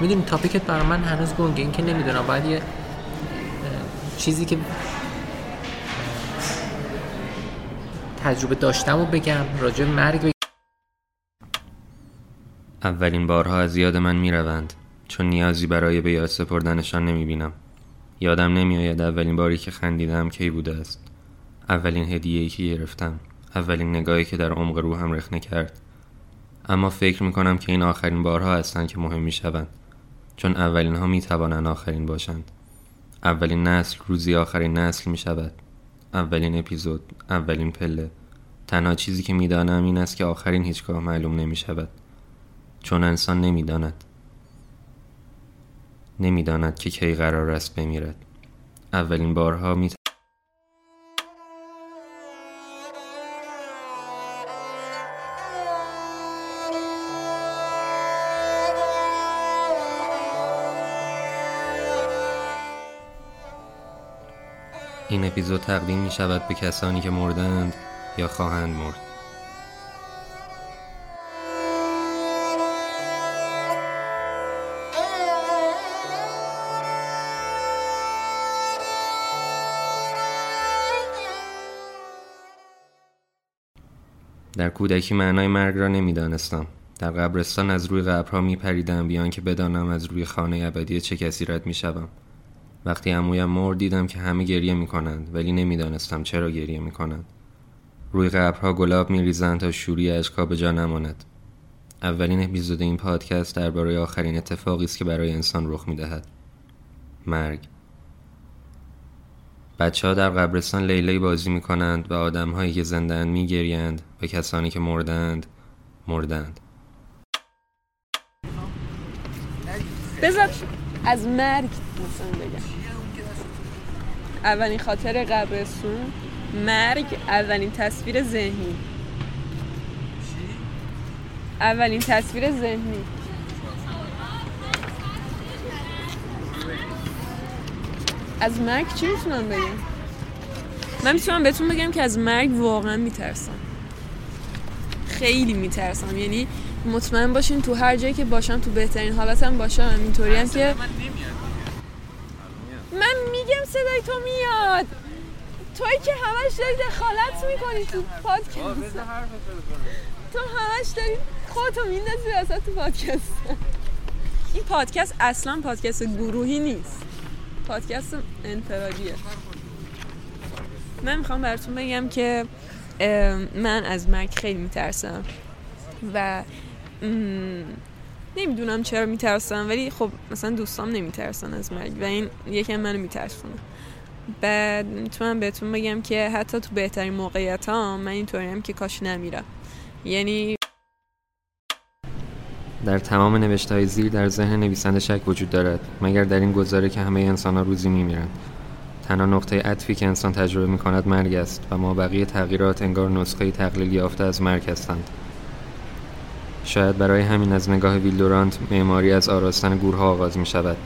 می‌دونی تاپیکت برای من هنوز گنگه این که نمی‌دونم باید یه چیزی که تجربه داشتم و بگم راجع مرگ بگم. اولین بارها از یاد من می‌روند چون نیازی برای به یاد سپردنشان نمی‌بینم. یادم نمیآید اولین باری که خندیدم کی بوده است. اولین هدیه‌ای که گرفتم اولین نگاهی که در عمق روحم رخنه کرد. اما فکر می‌کنم که این آخرین بارها هستند که مهم می‌شوند. چون اولین ها می‌توانند آخرین باشند. اولین نسل روزی آخرین نسل می‌شود. اولین اپیزود اولین پله. تنها چیزی که می‌دانم این است که آخرین هیچگاه معلوم نمی شود چون انسان نمی‌داند. نمی‌داند که کی قرار است بمیرد. اولین بارها می این اپیزود تقدیم می شود به کسانی که مردند یا خواهند مرد در کودکی معنای مرگ را نمی‌دانستم در قبرستان از روی قبرها می پریدم بیان که بدانم از روی خانه ابدی چه کسی رد می شوم. وقتی عمویم مرد دیدم که همه گریه می کنند ولی نمی‌دانستم چرا گریه می کنند. روی قبرها گلاب می ریزند تا شوری اشکا به جا نماند. اولین اپیزود این پادکست درباره آخرین اتفاقی است که برای انسان رخ می دهد. مرگ بچه ها در قبرستان لیلی بازی می کنند و آدم هایی که زندن می گریند و کسانی که مردند مردند بذار از مرگ مثلا بگم اولین خاطر قبرستون مرگ اولین تصویر ذهنی. اولین تصویر ذهنی. از مرگ چی می‌تونم بگم؟ من می‌تونم بهتون بگم که از مرگ واقعا میترسم. خیلی میترسم. یعنی مطمئن باشین تو هر جایی که باشم تو بهترین حالتم باشم. اینطوری هم که من میگم صدای تو میاد. توی که همش داری دخالت می‌کنی تو پادکست. تو همش داری خودتو میندازی وسط تو پادکست. این پادکست اصلا پادکست گروهی نیست. پادکست انفرادیه. من می‌خوام براتون بگم که من از مرگ خیلی میترسم. و نمی‌دونم چرا میترسم ولی خب مثلا دوستام نمیترسن از مرگ و این یکم منو میترسونه. بعد می‌تونم بهتون بگم که حتی تو بهترین موقعیت ها من اینطوری هم که کاش نمیرم. یعنی در تمام نوشته های زیر در ذهن نویسنده شک وجود دارد مگر در این گذاره که همه انسان ها روزی میمیرند. تنها نقطه عطفی که انسان تجربه می کند مرگ است و ما بقیه تغییرات انگار نسخه تقلیل یافته از مرگ هستند. شاید برای همین از نگاه ویلدورانت معماری از آراستن گورها آغاز می شود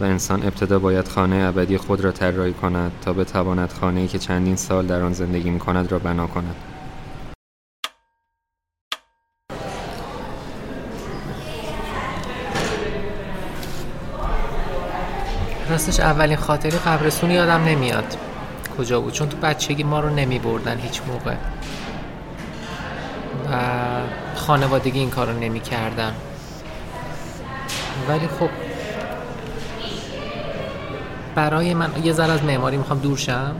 و انسان ابتدا باید خانه ابدی خود را طراحی کند تا بتواند خانه‌ای که چندین سال در آن زندگی می کند را بنا کند. راستش اولین خاطری قبرستون یادم نمیاد. کجا بود؟ چون تو بچگی ما رو نمی بردن هیچ موقع. و خانوادگی این کار رو نمی کردن ولی خب برای من یه ذره از معماری می‌خوام دور شم.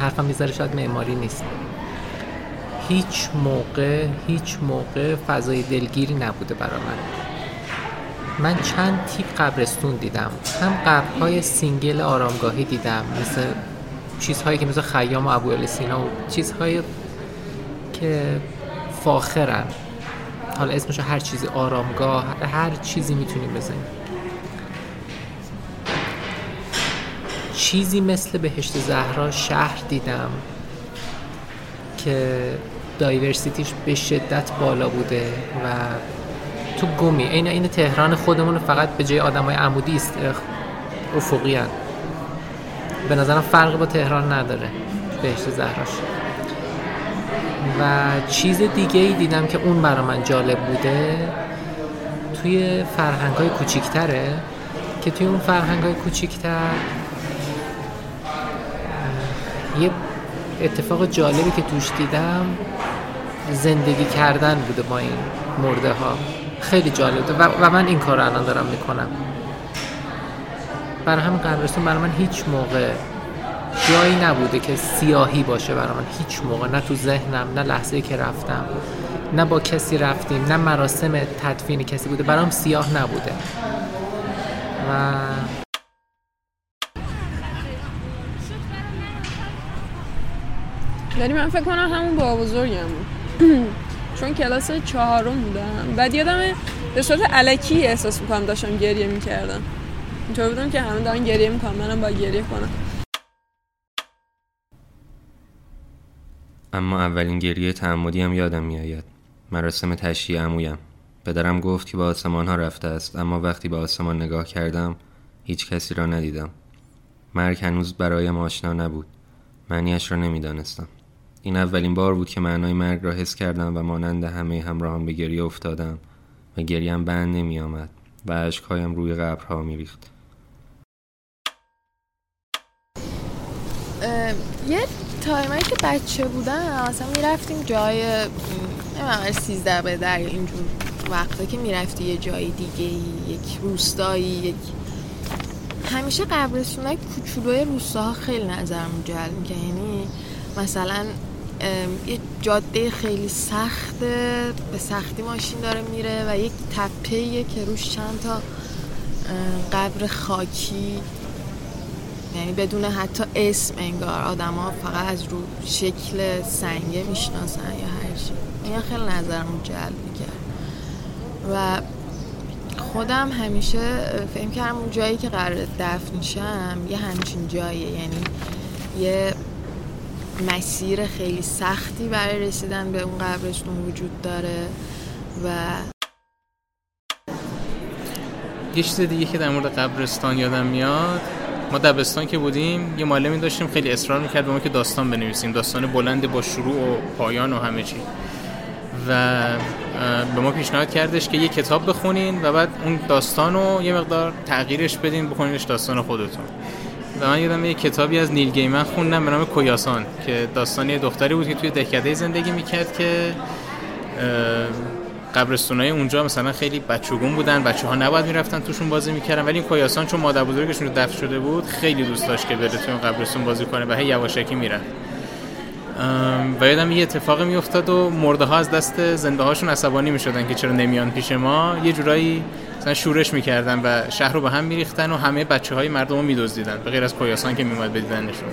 حرفم یه شاید معماری نیست. هیچ موقع هیچ موقع فضای دلگیری نبوده برای من. من چند تیپ قبرستون دیدم. هم قبرهای single آرامگاهی دیدم. مثل چیزهایی که مثل خیام و ابو سینا و چیزهایی که فاخرن. حالا اسمش هر چیزی آرامگاه هر چیزی می‌تونیم بزنیم. چیزی مثل بهشت زهرا شهر دیدم که diversity ش به شدت بالا بوده و تو گمی. این این تهران خودمون فقط به جای آدم های عمودی است. افقی هن. به نظرم فرق با تهران نداره. بهشت زهراش. و چیز دیگه ای دیدم که اون برا من جالب بوده توی فرهنگ های کوچیکتره که توی اون فرهنگ های کوچیکتر یه اتفاق جالبی که توش دیدم زندگی کردن بوده با این مرده ها خیلی جالبه و, و من این کار رو الان دارم می‌کنم. برای همین قبرستون برای من هیچ موقع جایی نبوده که سیاهی باشه برای من. هیچ موقع. نه تو ذهنم نه لحظه که رفتم. نه با کسی رفتیم نه مراسم تدفین کسی بوده. برام سیاه نبوده. و یعنی من فکر کنم همون با بزرگم چون کلاس چهارم بودم. بعد یادم به صورت علکی احساس می‌کنم داشتم گریه می‌کردم. اینطور بودم که همه دارن گریه می‌کنم. منم با گریه کنم. اما اولین گریه تعمدی هم یادم میآید. مراسم تشییع عمویم. پدرم گفت که به آسمان ها رفته است اما وقتی به آسمان نگاه کردم هیچ کسی را ندیدم. مرگ هنوز برایم آشنا نبود. معنیش را نمی‌دانستم. این اولین بار بود که معنای مرگ را حس کردم و مانند همه همراهان به گریه افتادم و گریم بند نمی آمد و عشقهایم روی قبرها می ریخت. یه تایمایی که بچه بودم اصلا می‌رفتیم جای نمی‌دونم سیزده به در اینجور وقتا که می‌رفتی یه جای دیگه یک روستایی یک همیشه قبرستون های کوچولوی روستاها خیلی نظرمو جلب می‌کنه یعنی مثلا یه جاده خیلی سخته به سختی ماشین داره میره و یک تپه که روش چند تا قبر خاکی یعنی بدون حتی اسم انگار آدما فقط از رو شکل سنگه می‌شناسن یا هر چی. این خیلی نظرمو جلب می‌کرد. و خودم همیشه فکر کردم اون جایی که قرار دفن شم یه همچین جاییه. یعنی یه مسیر خیلی سختی برای رسیدن به اون قبرستون وجود داره و یه چیز دیگه که در مورد قبرستان یادم میاد ما دبستان که بودیم یه معلمی داشتیم خیلی اصرار می‌کرد به ما که داستان بنویسیم. داستان بلند با شروع و پایان و همه چی. و به ما پیشنهاد کردش که یه کتاب بخونین و بعد اون داستان رو یه مقدار تغییرش بدین بخونینش داستان خودتون. و من یادم یه کتابی از نیل گیمن خوندم به نام کویاسان که داستانی دختری بود که توی دهکده زندگی می‌کرد که قبرستونای اونجا مثلا خیلی بچگون بودن بچه ها نباید می‌رفتن توشون بازی می‌کردن ولی این کویاسان چون مادر بزرگشون رو دفن شده بود خیلی دوست داشت که بره توی قبرستون بازی کنه و هی یواشکی میرن و یادم یه اتفاقی میافتاد و مرده ها از دست زنده هاشون عصبانی می‌شدن که چرا نمیان پیش ما. یه جورایی مثلا شورش می‌کردن و شهر رو به هم میریختن و همه بچه های مردم رو میدزدیدن به غیر از کویاسان که میومد بدیدنشون.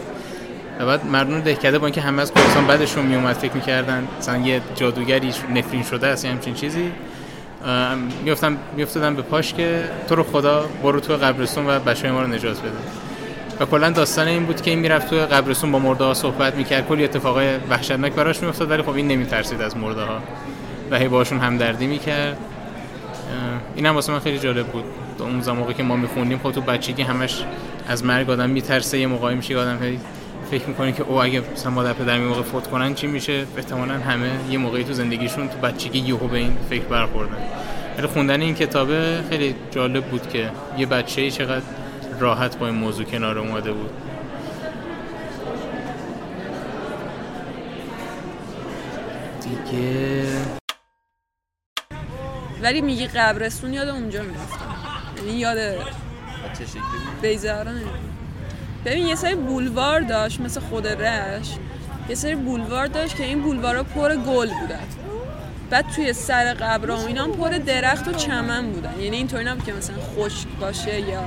و بعد مردم دهکده با اینکه همه از کویاسان بعدشون میومد فکر می‌کردن مثلا یه جادوگری نفرین شده است یا همچین چیزی میافتم میافتادن به پاش که تو رو خدا برو تو قبرستون و بچه ما رو نجات بده. و کلا داستان این بود که این می‌رفت تو قبرستون با مرده ها صحبت می‌کرد کلی اتفاقای وحشتناک براش میافتاد ولی خب این نمیترسید از مرده ها و هی باشون همدردی می‌کرد. این هم واسه من خیلی جالب بود. اون موقعی که ما میخوندیم خب تو بچگی همش از مرگ آدم میترسه یه موقعی میشه آدم هی فکر می‌کنه که او اگه مثلا مادر پدر می موقع فوت کنن چی میشه؟ احتمالا همه یه موقعی تو زندگیشون تو بچگی یهو به این فکر برخوردن. ولی خوندن این کتابه خیلی جالب بود که یه بچه چقدر راحت با این موضوع کنار اومده بود. دیگه ولی میگی قبرستون یاد اونجا می‌رفتم. یعنی یاد بیزاره ببین یه سری بولوار داشت مثل خود رش. یه سری بولوار داشت که این بولوارا پر گل بودن. بعد توی سر قبر و اینا پر درخت و چمن بودن. یعنی اینطوری نبود که مثلا خشک باشه یا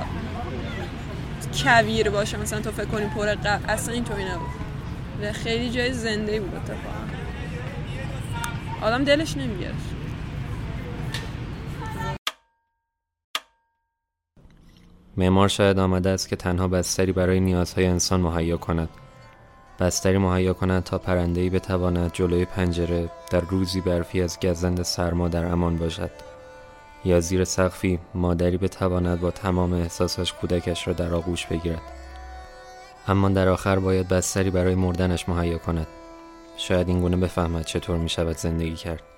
کویر باشه مثلا تو فکر کنی پر قبر. اصلا اینطوری نبود. و خیلی جای زنده بود اتفاقا. آدم دلش نمیگرد معمار شاید آمده است که تنها بستری برای نیازهای انسان مهیا کند. بستری مهیا کند تا پرندهی بتواند جلوی پنجره در روزی برفی از گزند سرما در امان باشد. یا زیر سقفی مادری بتواند با تمام احساسش کودکش را در آغوش بگیرد. اما در آخر باید بستری برای مردنش مهیا کند. شاید این گونه بفهمد چطور می شود زندگی کرد.